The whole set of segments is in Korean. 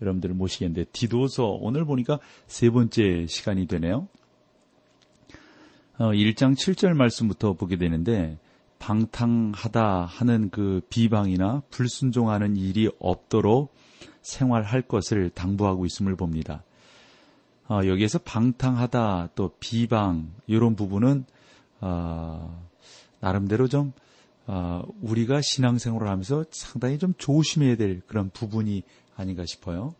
여러분들을 모시겠는데 디도서 오늘 보니까 세 번째 시간이 되네요. 어, 1장 7절 말씀부터 보게 되는데 방탕하다 하는 그 비방이나 불순종하는 일이 없도록 생활할 것을 당부하고 있음을 봅니다. 어, 여기에서 방탕하다 또 비방 이런 부분은 어, 나름대로 좀 어, 우리가 신앙생활을 하면서 상당히 좀 조심해야 될 그런 부분이 아닌가 싶어요.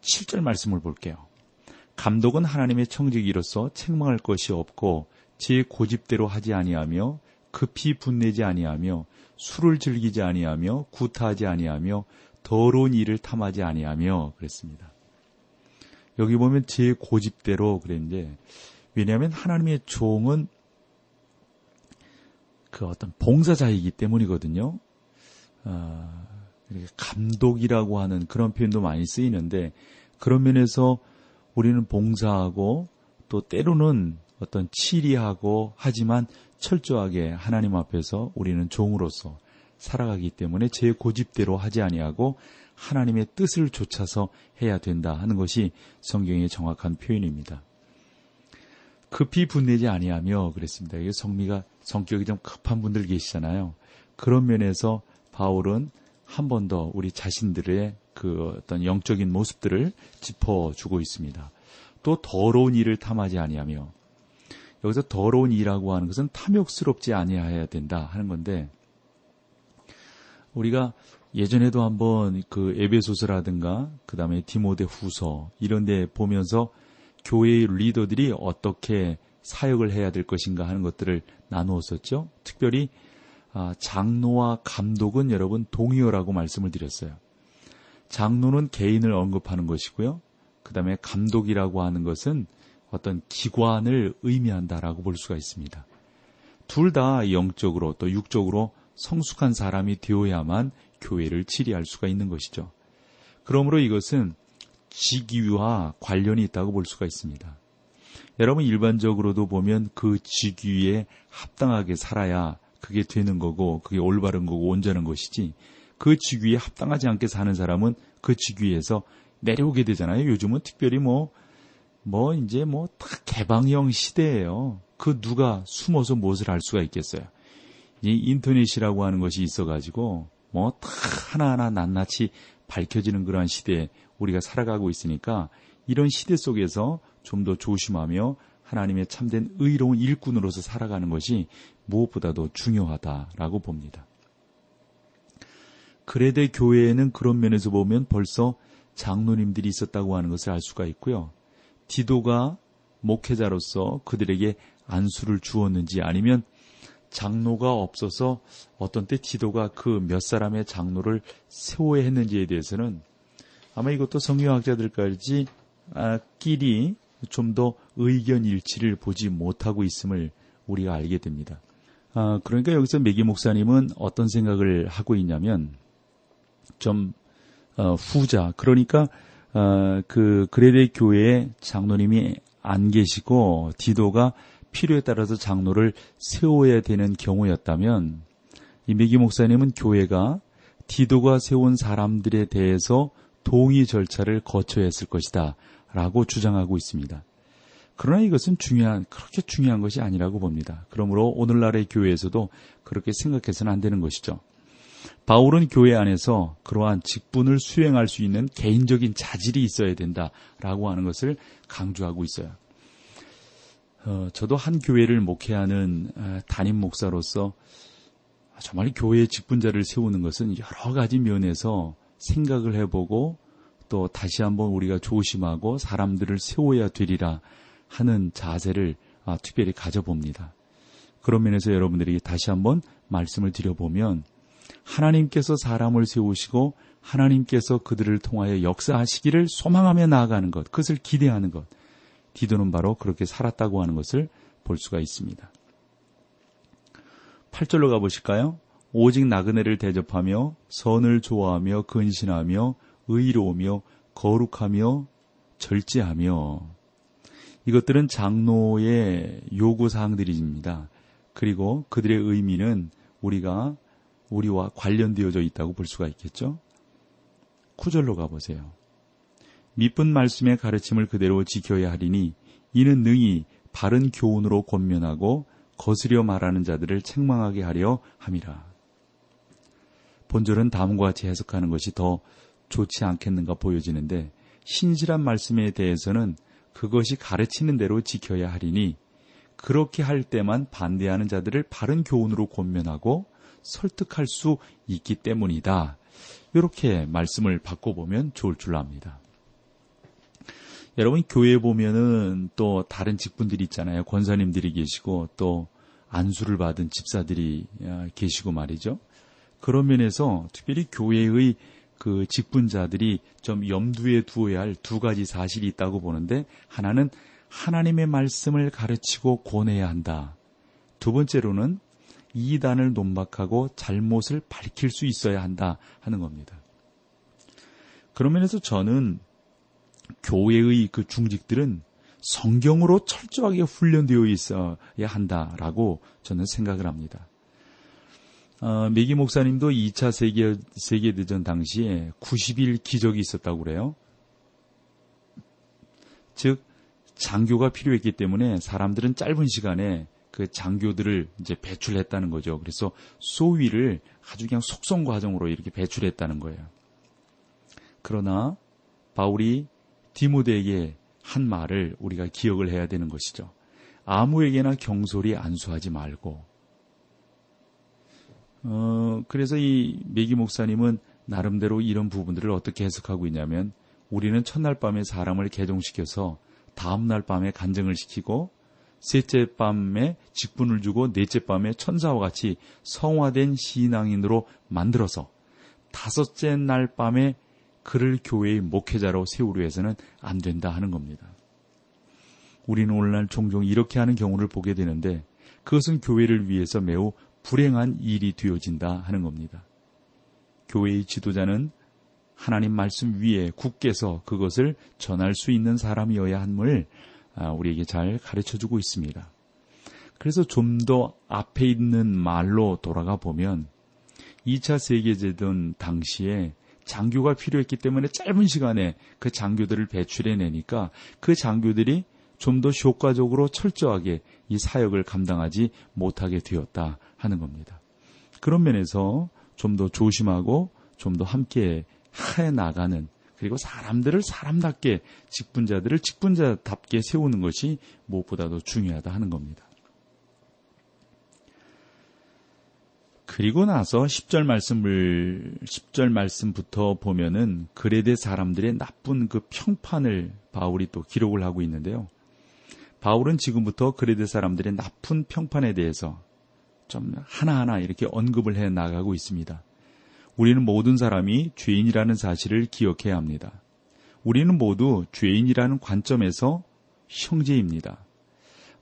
7절 말씀을 볼게요. 감독은 하나님의 청지기로서 책망할 것이 없고 제 고집대로 하지 아니하며 급히 분내지 아니하며 술을 즐기지 아니하며 구타하지 아니하며 더러운 일을 탐하지 아니하며 그랬습니다. 여기 보면 제 고집대로 그랬는데 왜냐하면 하나님의 종은 그 어떤 봉사자이기 때문이거든요. 어, 감독이라고 하는 그런 표현도 많이 쓰이는데 그런 면에서 우리는 봉사하고 또 때로는 어떤 치리하고 하지만 철저하게 하나님 앞에서 우리는 종으로서 살아가기 때문에 제 고집대로 하지 아니하고 하나님의 뜻을 좇아서 해야 된다 하는 것이 성경의 정확한 표현입니다. 급히 분내지 아니하며 그랬습니다. 이게 성미가 성격이 좀 급한 분들 계시잖아요. 그런 면에서 바울은 한 번 더 우리 자신들의 그 어떤 영적인 모습들을 짚어주고 있습니다. 또 더러운 일을 탐하지 아니하며 여기서 더러운 일이라고 하는 것은 탐욕스럽지 아니해야 된다 하는 건데 우리가 예전에도 한번 그 에베소서라든가 그 다음에 디모데 후서 이런 데 보면서 교회의 리더들이 어떻게 사역을 해야 될 것인가 하는 것들을 나누었었죠. 특별히 아, 장로와 감독은 여러분 동의어라고 말씀을 드렸어요. 장로는 개인을 언급하는 것이고요. 그 다음에 감독이라고 하는 것은 어떤 기관을 의미한다라고 볼 수가 있습니다. 둘 다 영적으로 또 육적으로 성숙한 사람이 되어야만 교회를 치리할 수가 있는 것이죠. 그러므로 이것은 직위와 관련이 있다고 볼 수가 있습니다. 여러분 일반적으로도 보면 그 직위에 합당하게 살아야 그게 되는 거고 그게 올바른 거고 온전한 것이지 그 직위에 합당하지 않게 사는 사람은 그 직위에서 내려오게 되잖아요. 요즘은 특별히 뭐, 뭐, 이제 뭐, 다 개방형 시대예요. 그 누가 숨어서 무엇을 할 수가 있겠어요. 이 인터넷이라고 하는 것이 있어가지고, 뭐, 다 하나하나 낱낱이 밝혀지는 그러한 시대에 우리가 살아가고 있으니까 이런 시대 속에서 좀 더 조심하며 하나님의 참된 의로운 일꾼으로서 살아가는 것이 무엇보다도 중요하다라고 봅니다. 그레데 교회에는 그런 면에서 보면 벌써 장로님들이 있었다고 하는 것을 알 수가 있고요. 디도가 목회자로서 그들에게 안수를 주었는지 아니면 장로가 없어서 어떤 때 디도가 그 몇 사람의 장로를 세워야 했는지에 대해서는 아마 이것도 성경학자들까지 아, 끼리 좀 더 의견 일치를 보지 못하고 있음을 우리가 알게 됩니다. 아, 그러니까 여기서 메기 목사님은 어떤 생각을 하고 있냐면 좀 어, 후자 그러니까 어, 그 그레데 교회에 장로님이 안 계시고 디도가 필요에 따라서 장로를 세워야 되는 경우였다면 이 메기 목사님은 교회가 디도가 세운 사람들에 대해서 동의 절차를 거쳐야 했을 것이다 라고 주장하고 있습니다. 그러나 이것은 중요한, 그렇게 중요한 것이 아니라고 봅니다. 그러므로 오늘날의 교회에서도 그렇게 생각해서는 안 되는 것이죠. 바울은 교회 안에서 그러한 직분을 수행할 수 있는 개인적인 자질이 있어야 된다라고 하는 것을 강조하고 있어요. 어, 저도 한 교회를 목회하는 어, 담임 목사로서 정말 교회의 직분자를 세우는 것은 여러 가지 면에서 생각을 해보고 또 다시 한번 우리가 조심하고 사람들을 세워야 되리라 하는 자세를 아, 특별히 가져봅니다. 그런 면에서 여러분들이 다시 한번 말씀을 드려보면 하나님께서 사람을 세우시고 하나님께서 그들을 통하여 역사하시기를 소망하며 나아가는 것, 그것을 기대하는 것. 디도는 바로 그렇게 살았다고 하는 것을 볼 수가 있습니다. 8절로 가보실까요? 오직 나그네를 대접하며 선을 좋아하며 근신하며 의로우며 거룩하며 절제하며 이것들은 장로의 요구 사항들입니다. 그리고 그들의 의미는 우리가 우리와 관련되어져 있다고 볼 수가 있겠죠. 구절로 가보세요. 미쁜 말씀의 가르침을 그대로 지켜야 하리니 이는 능히 바른 교훈으로 권면하고 거스려 말하는 자들을 책망하게 하려 함이라. 본절은 다음과 같이 해석하는 것이 더 좋지 않겠는가 보여지는데 신실한 말씀에 대해서는 그것이 가르치는 대로 지켜야 하리니 그렇게 할 때만 반대하는 자들을 바른 교훈으로 권면하고 설득할 수 있기 때문이다. 이렇게 말씀을 바꿔보면 좋을 줄 압니다. 여러분 교회에 보면은 또 다른 직분들이 있잖아요. 권사님들이 계시고 또 안수를 받은 집사들이 아, 계시고 말이죠. 그런 면에서 특별히 교회의 그 직분자들이 좀 염두에 두어야 할 두 가지 사실이 있다고 보는데 하나는 하나님의 말씀을 가르치고 권해야 한다. 두 번째로는 이단을 논박하고 잘못을 밝힐 수 있어야 한다 하는 겁니다. 그런 면에서 저는 교회의 그 중직들은 성경으로 철저하게 훈련되어 있어야 한다라고 저는 생각을 합니다. 어, 메기 목사님도 2차 세계, 세계대전 당시에 90일 기적이 있었다고 그래요. 즉, 장교가 필요했기 때문에 사람들은 짧은 시간에 그 장교들을 이제 배출했다는 거죠. 그래서 소위를 아주 그냥 속성 과정으로 이렇게 배출했다는 거예요. 그러나 바울이 디모데에게 한 말을 우리가 기억을 해야 되는 것이죠. 아무에게나 경솔히 안수하지 말고. 어, 그래서 이 메기 목사님은 나름대로 이런 부분들을 어떻게 해석하고 있냐면 우리는 첫날 밤에 사람을 개종시켜서 다음날 밤에 간증을 시키고 셋째 밤에 직분을 주고 넷째 밤에 천사와 같이 성화된 신앙인으로 만들어서 다섯째 날 밤에 그를 교회의 목회자로 세우려 해서는 안 된다 하는 겁니다. 우리는 오늘날 종종 이렇게 하는 경우를 보게 되는데 그것은 교회를 위해서 매우 불행한 일이 되어진다 하는 겁니다. 교회의 지도자는 하나님 말씀 위에 굳게서 그것을 전할 수 있는 사람이어야 함을 아, 우리에게 잘 가르쳐 주고 있습니다. 그래서 좀 더 앞에 있는 말로 돌아가 보면 2차 세계대전 당시에 장교가 필요했기 때문에 짧은 시간에 그 장교들을 배출해내니까 그 장교들이 좀 더 효과적으로 철저하게 이 사역을 감당하지 못하게 되었다 하는 겁니다. 그런 면에서 좀 더 조심하고 좀 더 함께 해 나가는 그리고 사람들을 사람답게 직분자들을 직분자답게 세우는 것이 무엇보다도 중요하다 하는 겁니다. 그리고 나서 10절 말씀을 10절 말씀부터 보면은 그레데 사람들의 나쁜 그 평판을 바울이 또 기록을 하고 있는데요. 바울은 지금부터 그레데 사람들의 나쁜 평판에 대해서 좀 하나하나 이렇게 언급을 해 나가고 있습니다. 우리는 모든 사람이 죄인이라는 사실을 기억해야 합니다. 우리는 모두 죄인이라는 관점에서 형제입니다.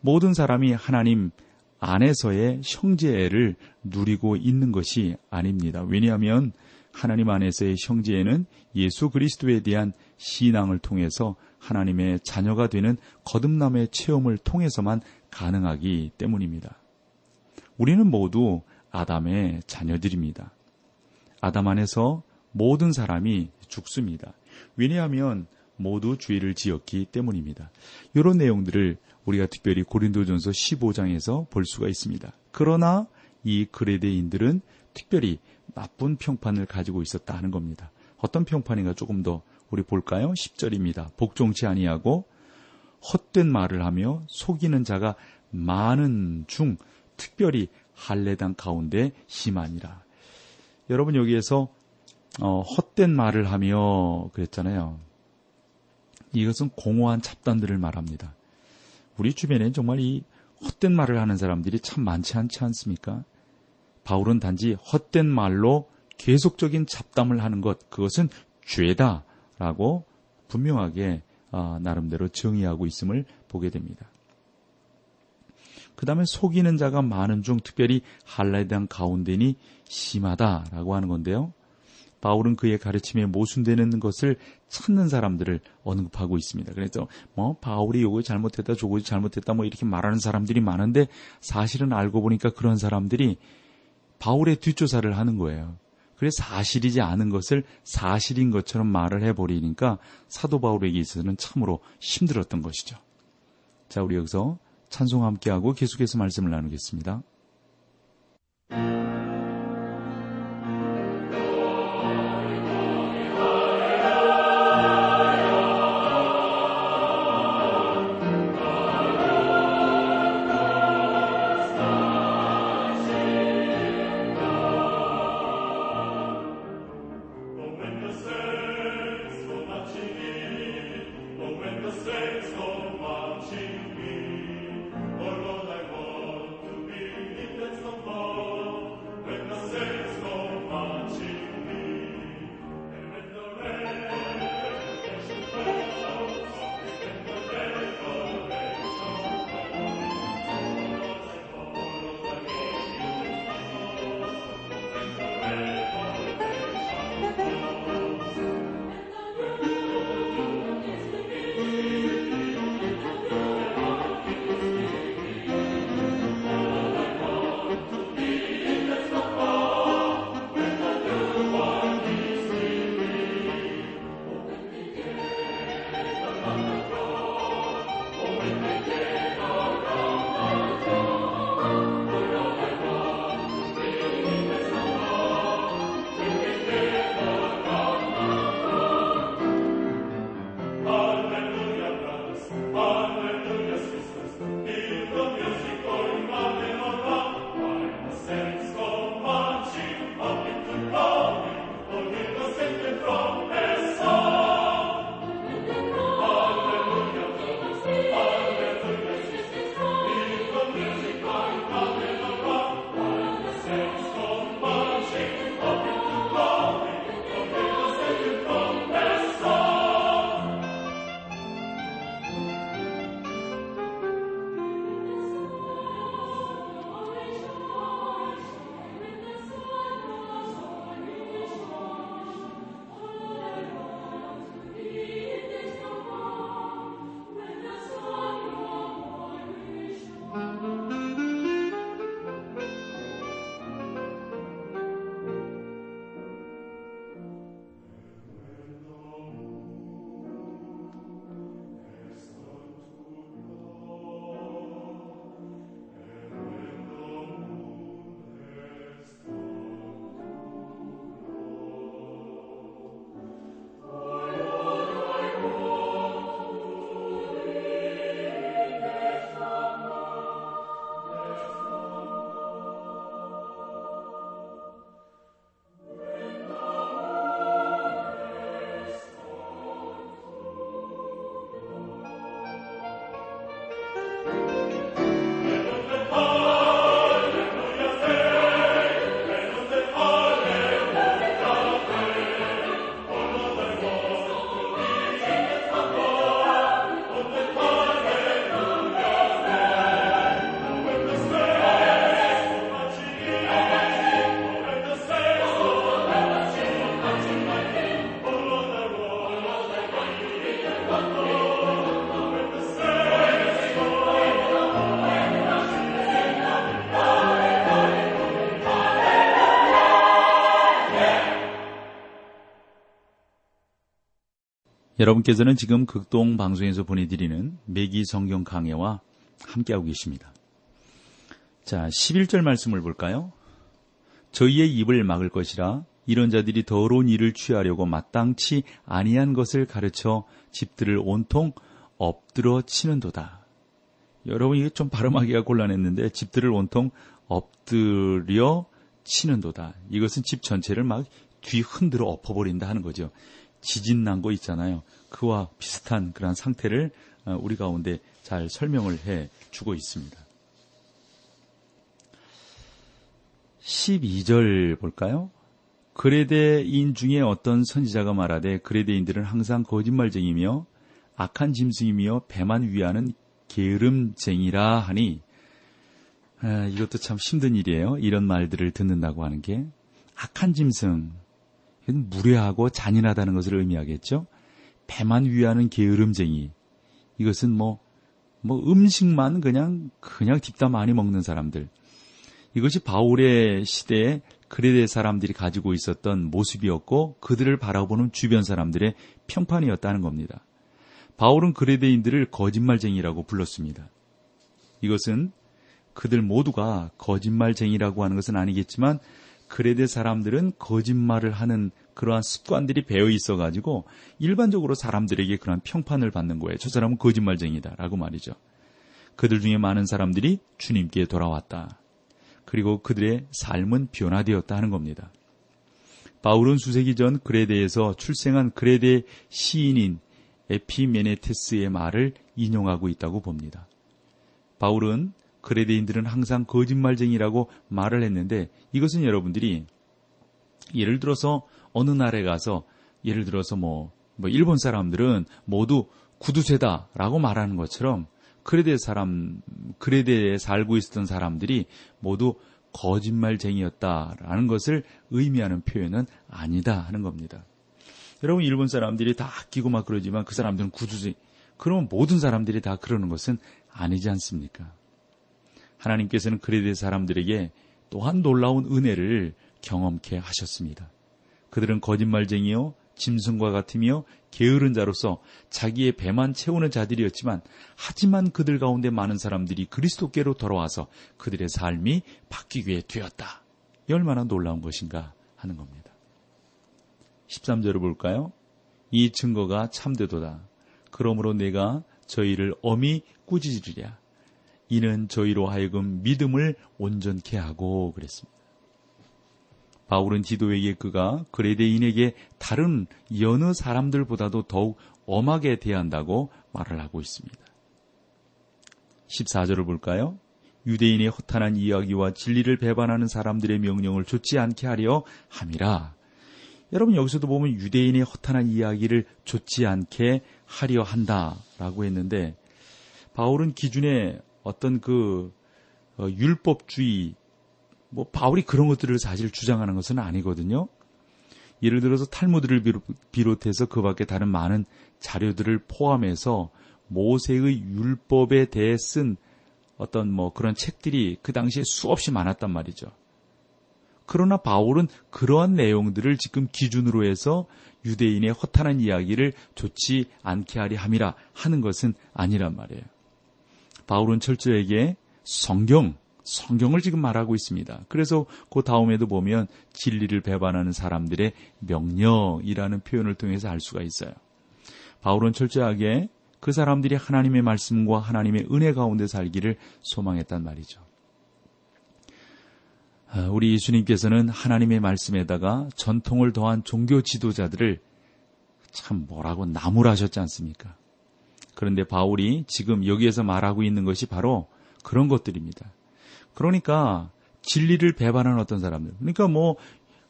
모든 사람이 하나님 안에서의 형제애를 누리고 있는 것이 아닙니다. 왜냐하면 하나님 안에서의 형제애는 예수 그리스도에 대한 신앙을 통해서 하나님의 자녀가 되는 거듭남의 체험을 통해서만 가능하기 때문입니다. 우리는 모두 아담의 자녀들입니다. 아담 안에서 모든 사람이 죽습니다. 왜냐하면 모두 죄를 지었기 때문입니다. 이런 내용들을 우리가 특별히 고린도전서 15장에서 볼 수가 있습니다. 그러나 이 그레데인들은 특별히 나쁜 평판을 가지고 있었다 하는 겁니다. 어떤 평판인가 조금 더 우리 볼까요? 10절입니다. 복종치 아니하고 헛된 말을 하며 속이는 자가 많은 중 특별히 할례당 가운데 심하니라. 여러분 여기에서 어, 헛된 말을 하며 그랬잖아요. 이것은 공허한 잡단들을 말합니다. 우리 주변에 정말 이 헛된 말을 하는 사람들이 참 많지 않지 않습니까? 바울은 단지 헛된 말로 계속적인 잡담을 하는 것, 그것은 죄다라고 분명하게 어, 나름대로 정의하고 있음을 보게 됩니다. 그 다음에 속이는 자가 많은 중 특별히 할라에 대한 가운데니 심하다라고 하는 건데요. 바울은 그의 가르침에 모순되는 것을 찾는 사람들을 언급하고 있습니다. 그래서 뭐 바울이 요거 잘못했다 저거 잘못했다 뭐 이렇게 말하는 사람들이 많은데 사실은 알고 보니까 그런 사람들이 바울의 뒷조사를 하는 거예요. 그래서 사실이지 않은 것을 사실인 것처럼 말을 해버리니까 사도 바울에게 있어서는 참으로 힘들었던 것이죠. 자, 우리 여기서 찬송 함께하고 계속해서 말씀을 나누겠습니다. 여러분께서는 지금 극동 방송에서 보내드리는 매기 성경 강해와 함께하고 계십니다. 자, 11절 말씀을 볼까요? 저희의 입을 막을 것이라 이런 자들이 더러운 일을 취하려고 마땅치 아니한 것을 가르쳐 집들을 온통 엎드러 치는도다. 여러분 이게 좀 발음하기가 곤란했는데 집들을 온통 엎드려 치는도다. 이것은 집 전체를 막 뒤 흔들어 엎어버린다 하는 거죠. 지진 난 거 있잖아요. 그와 비슷한 그러한 상태를 어, 우리 가운데 잘 설명을 해 주고 있습니다. 12절 볼까요? 그레데인 중에 어떤 선지자가 말하되 그레데인들은 항상 거짓말쟁이며 악한 짐승이며 배만 위하는 게으름쟁이라 하니 아, 이것도 참 힘든 일이에요. 이런 말들을 듣는다고 하는 게 악한 짐승 무례하고 잔인하다는 것을 의미하겠죠. 배만 위하는 게으름쟁이 이것은 뭐뭐 뭐 음식만 그냥 그냥 딥다 많이 먹는 사람들 이것이 바울의 시대에 그레데 사람들이 가지고 있었던 모습이었고 그들을 바라보는 주변 사람들의 평판이었다는 겁니다. 바울은 그레데인들을 거짓말쟁이라고 불렀습니다. 이것은 그들 모두가 거짓말쟁이라고 하는 것은 아니겠지만 그레데 사람들은 거짓말을 하는 그러한 습관들이 배어 있어 가지고 일반적으로 사람들에게 그러한 평판을 받는 거예요. 저 사람은 거짓말쟁이다라고 말이죠. 그들 중에 많은 사람들이 주님께 돌아왔다. 그리고 그들의 삶은 변화되었다 하는 겁니다. 바울은 수세기 전 그레데에서 출생한 그레데 시인인 에피메네테스의 말을 인용하고 있다고 봅니다. 바울은 그레데인들은 항상 거짓말쟁이라고 말을 했는데 이것은 여러분들이 예를 들어서 어느 나라에 가서 예를 들어서 뭐, 뭐 일본 사람들은 모두 구두쇠다라고 말하는 것처럼 그레데 사람, 그레데에 살고 있었던 사람들이 모두 거짓말쟁이였다라는 것을 의미하는 표현은 아니다 하는 겁니다. 여러분 일본 사람들이 다 아끼고 막 그러지만 그 사람들은 구두쇠 그러면 모든 사람들이 다 그러는 것은 아니지 않습니까? 하나님께서는 그레데 사람들에게 또한 놀라운 은혜를 경험케 하셨습니다. 그들은 거짓말쟁이요 짐승과 같으며 게으른 자로서 자기의 배만 채우는 자들이었지만 하지만 그들 가운데 많은 사람들이 그리스도께로 돌아와서 그들의 삶이 바뀌게 되었다. 얼마나 놀라운 것인가 하는 겁니다. 13절을 볼까요? 이 증거가 참되도다. 그러므로 내가 저희를 엄히 꾸짖으리랴. 이는 저희로 하여금 믿음을 온전케 하고 그랬습니다. 바울은 디도에게 그가 그레데인에게 다른 여느 사람들보다도 더욱 엄하게 대한다고 말을 하고 있습니다. 14절을 볼까요? 유대인의 허탄한 이야기와 진리를 배반하는 사람들의 명령을 좋지 않게 하려 함이라. 여러분 여기서도 보면 유대인의 허탄한 이야기를 좋지 않게 하려 한다라고 했는데 바울은 기준에 어떤 그 어, 율법주의 뭐 바울이 그런 것들을 사실 주장하는 것은 아니거든요. 예를 들어서 탈무드를 비롯해서 그 밖에 다른 많은 자료들을 포함해서 모세의 율법에 대해 쓴 어떤 뭐 그런 책들이 그 당시에 수없이 많았단 말이죠. 그러나 바울은 그러한 내용들을 지금 기준으로 해서 유대인의 허탄한 이야기를 좋지 않게 하리 함이라 하는 것은 아니란 말이에요. 바울은 철저하게 성경, 성경을 지금 말하고 있습니다. 그래서 그 다음에도 보면 진리를 배반하는 사람들의 명령이라는 표현을 통해서 알 수가 있어요. 바울은 철저하게 그 사람들이 하나님의 말씀과 하나님의 은혜 가운데 살기를 소망했단 말이죠. 아, 우리 예수님께서는 하나님의 말씀에다가 전통을 더한 종교 지도자들을 참 뭐라고 나무라셨지 않습니까? 그런데 바울이 지금 여기에서 말하고 있는 것이 바로 그런 것들입니다. 그러니까 진리를 배반하는 어떤 사람들. 그러니까 뭐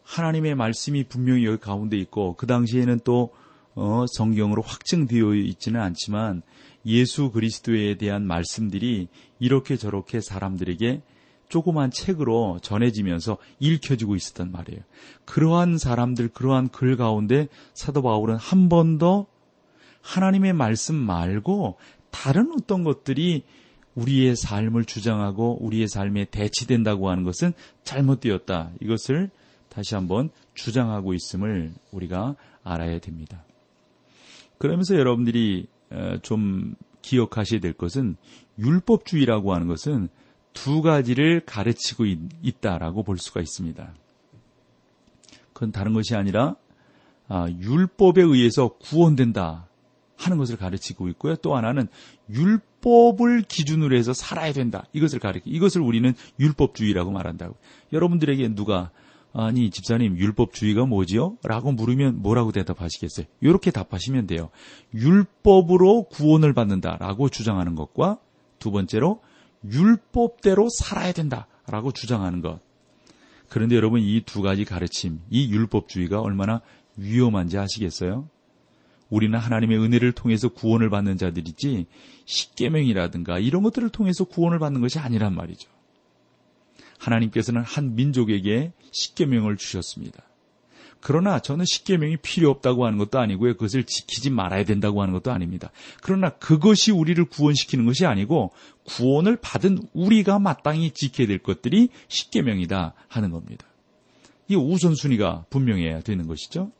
하나님의 말씀이 분명히 여기 가운데 있고 그 당시에는 또 어, 성경으로 확증되어 있지는 않지만 예수 그리스도에 대한 말씀들이 이렇게 저렇게 사람들에게 조그만 책으로 전해지면서 읽혀지고 있었단 말이에요. 그러한 사람들, 그러한 글 가운데 사도 바울은 한 번 더 하나님의 말씀 말고 다른 어떤 것들이 우리의 삶을 주장하고 우리의 삶에 대치된다고 하는 것은 잘못되었다. 이것을 다시 한번 주장하고 있음을 우리가 알아야 됩니다. 그러면서 여러분들이 어, 좀 기억하셔야 될 것은 율법주의라고 하는 것은 두 가지를 가르치고 있, 다라고 볼 수가 있습니다. 그건 다른 것이 아니라 아, 율법에 의해서 구원된다 하는 것을 가르치고 있고요. 또 하나는 율법을 기준으로 해서 살아야 된다. 이것을 가르치. 이것을 우리는 율법주의라고 말한다고. 여러분들에게 누가 아니 집사님 율법주의가 뭐지요? 라고 물으면 뭐라고 대답하시겠어요? 이렇게 답하시면 돼요. 율법으로 구원을 받는다라고 주장하는 것과 두 번째로 율법대로 살아야 된다라고 주장하는 것. 그런데 여러분 이 두 가지 가르침, 이 율법주의가 얼마나 위험한지 아시겠어요? 우리는 하나님의 은혜를 통해서 구원을 받는 자들이지 십계명이라든가 이런 것들을 통해서 구원을 받는 것이 아니란 말이죠. 하나님께서는 한 민족에게 십계명을 주셨습니다. 그러나 저는 십계명이 필요 없다고 하는 것도 아니고요. 그것을 지키지 말아야 된다고 하는 것도 아닙니다. 그러나 그것이 우리를 구원시키는 것이 아니고 구원을 받은 우리가 마땅히 지켜야 될 것들이 십계명이다 하는 겁니다. 이 우선순위가 분명해야 되는 것이죠.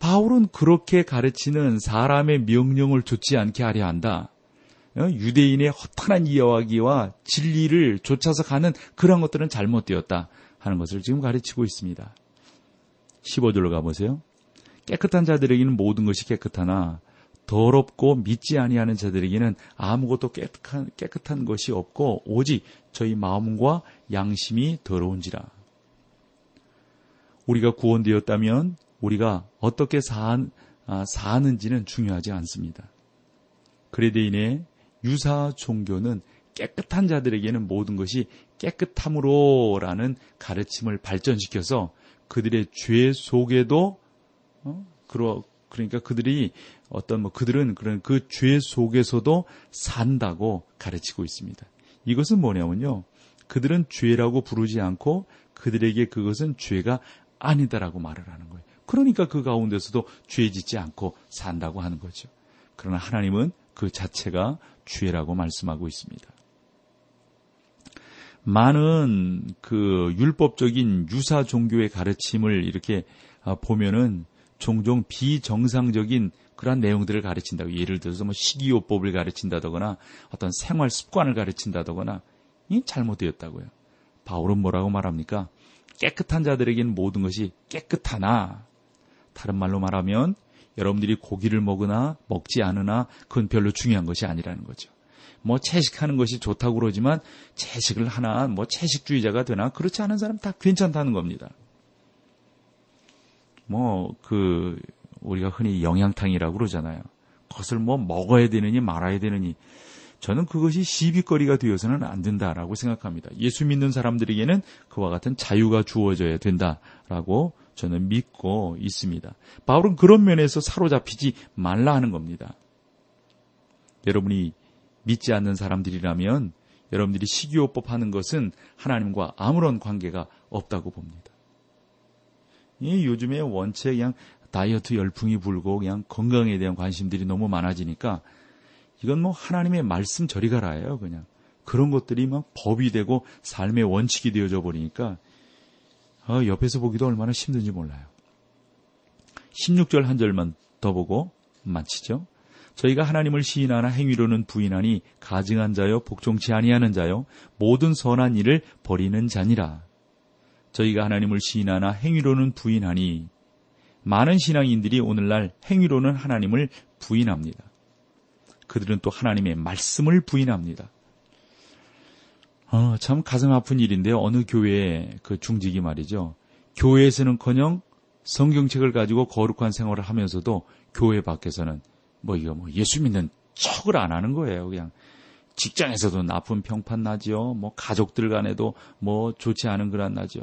바울은 그렇게 가르치는 사람의 명령을 좇지 않게 하려 한다. 어? 유대인의 허탄한 이야기와 진리를 쫓아서 가는 그런 것들은 잘못되었다 하는 것을 지금 가르치고 있습니다. 15절로 가보세요. 깨끗한 자들에게는 모든 것이 깨끗하나 더럽고 믿지 아니하는 자들에게는 아무것도 깨끗한, 깨끗한 것이 없고 오직 저희 마음과 양심이 더러운지라. 우리가 구원되었다면 우리가 어떻게 사, 아, 사는지는 중요하지 않습니다. 그레데인의 유사 종교는 깨끗한 자들에게는 모든 것이 깨끗함으로라는 가르침을 발전시켜서 그들의 죄 속에도 어? 그러 그러니까 그들이 어떤 뭐 그들은 그런 그 죄 속에서도 산다고 가르치고 있습니다. 이것은 뭐냐면요. 그들은 죄라고 부르지 않고 그들에게 그것은 죄가 아니다라고 말을 하는 거예요. 그러니까 그 가운데서도 죄 짓지 않고 산다고 하는 거죠. 그러나 하나님은 그 자체가 죄라고 말씀하고 있습니다. 많은 그 율법적인 유사 종교의 가르침을 이렇게 아, 보면은 종종 비정상적인 그러한 내용들을 가르친다고 예를 들어서 뭐 식이요법을 가르친다거나 어떤 생활 습관을 가르친다거나 이 잘못되었다고요. 바울은 뭐라고 말합니까? 깨끗한 자들에게는 모든 것이 깨끗하나 다른 말로 말하면 여러분들이 고기를 먹으나 먹지 않으나 그건 별로 중요한 것이 아니라는 거죠. 뭐 채식하는 것이 좋다고 그러지만 채식을 하나 뭐 채식주의자가 되나 그렇지 않은 사람 다 괜찮다는 겁니다. 뭐 그 우리가 흔히 영양탕이라고 그러잖아요. 그것을 뭐 먹어야 되느니 말아야 되느니 저는 그것이 시비거리가 되어서는 안 된다라고 생각합니다. 예수 믿는 사람들에게는 그와 같은 자유가 주어져야 된다라고 저는 믿고 있습니다. 바울은 그런 면에서 사로잡히지 말라 하는 겁니다. 여러분이 믿지 않는 사람들이라면 여러분들이 식이요법 하는 것은 하나님과 아무런 관계가 없다고 봅니다. 이 요즘에 원체 그냥 다이어트 열풍이 불고 그냥 건강에 대한 관심들이 너무 많아지니까 이건 뭐 하나님의 말씀 저리 가라예요, 그냥. 그런 것들이 막 법이 되고 삶의 원칙이 되어져 버리니까 어, 옆에서 보기도 얼마나 힘든지 몰라요. 16절 한 절만 더 보고 마치죠. 저희가 하나님을 시인하나 행위로는 부인하니 가증한 자요 복종치 아니하는 자요 모든 선한 일을 버리는 자니라. 저희가 하나님을 시인하나 행위로는 부인하니 많은 신앙인들이 오늘날 행위로는 하나님을 부인합니다. 그들은 또 하나님의 말씀을 부인합니다. 어, 참 가슴 아픈 일인데요. 어느 교회의 그 중직이 말이죠. 교회에서는커녕 성경책을 가지고 거룩한 생활을 하면서도 교회 밖에서는 뭐 이거 뭐 예수 믿는 척을 안 하는 거예요. 그냥 직장에서도 나쁜 평판 나지요. 뭐 가족들 간에도 뭐 좋지 않은 그런 나죠.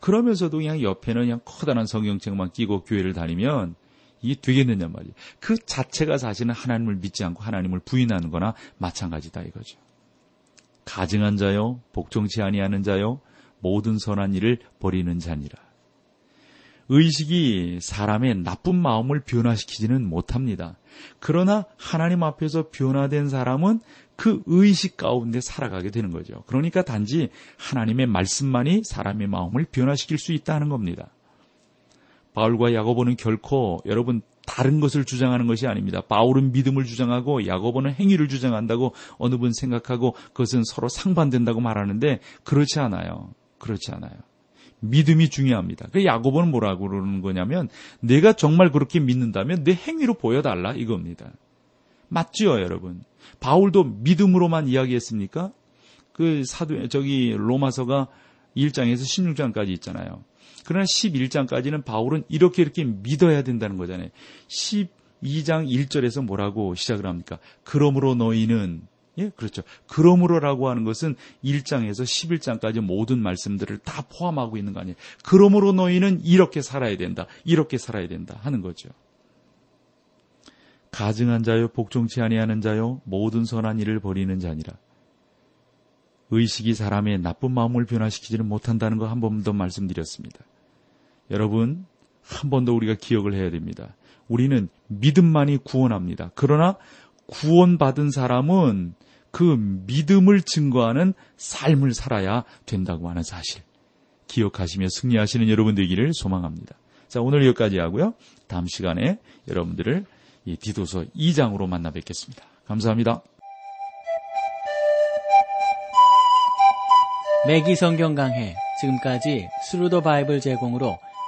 그러면서도 그냥 옆에는 그냥 커다란 성경책만 끼고 교회를 다니면 이게 되겠느냐 말이에요. 그 자체가 사실은 하나님을 믿지 않고 하나님을 부인하는 거나 마찬가지다 이거죠. 가증한 자요, 복종치 아니하는 자요, 모든 선한 일을 버리는 자니라. 의식이 사람의 나쁜 마음을 변화시키지는 못합니다. 그러나 하나님 앞에서 변화된 사람은 그 의식 가운데 살아가게 되는 거죠. 그러니까 단지 하나님의 말씀만이 사람의 마음을 변화시킬 수 있다는 겁니다. 바울과 야고보는 결코 여러분 다른 것을 주장하는 것이 아닙니다. 바울은 믿음을 주장하고 야고보는 행위를 주장한다고 어느 분 생각하고 그것은 서로 상반된다고 말하는데 그렇지 않아요. 그렇지 않아요. 믿음이 중요합니다. 그 야고보는 뭐라고 그러는 거냐면 내가 정말 그렇게 믿는다면 내 행위로 보여달라 이겁니다. 맞지요, 여러분? 바울도 믿음으로만 이야기했습니까? 그 사도 저기 로마서가 1장에서 16장까지 있잖아요. 그러나 11장까지는 바울은 이렇게 이렇게 믿어야 된다는 거잖아요. 12장 1절에서 뭐라고 시작을 합니까? 그러므로 너희는 예, 그렇죠. 그러므로라고 하는 것은 1장에서 11장까지 모든 말씀들을 다 포함하고 있는 거 아니에요. 그러므로 너희는 이렇게 살아야 된다. 이렇게 살아야 된다. 하는 거죠. 가증한 자요, 복종치 아니하는 자요, 모든 선한 일을 버리는 자니라. 의식이 사람의 나쁜 마음을 변화시키지는 못한다는 거 한 번 더 말씀드렸습니다. 여러분, 한 번 더 우리가 기억을 해야 됩니다. 우리는 믿음만이 구원합니다. 그러나 구원받은 사람은 그 믿음을 증거하는 삶을 살아야 된다고 하는 사실. 기억하시며 승리하시는 여러분 되기를 소망합니다. 자, 오늘 여기까지 하고요. 다음 시간에 여러분들을 이 디도서 2장으로 만나 뵙겠습니다. 감사합니다. 매기 성경 강해 지금까지 Thru the Bible 제공으로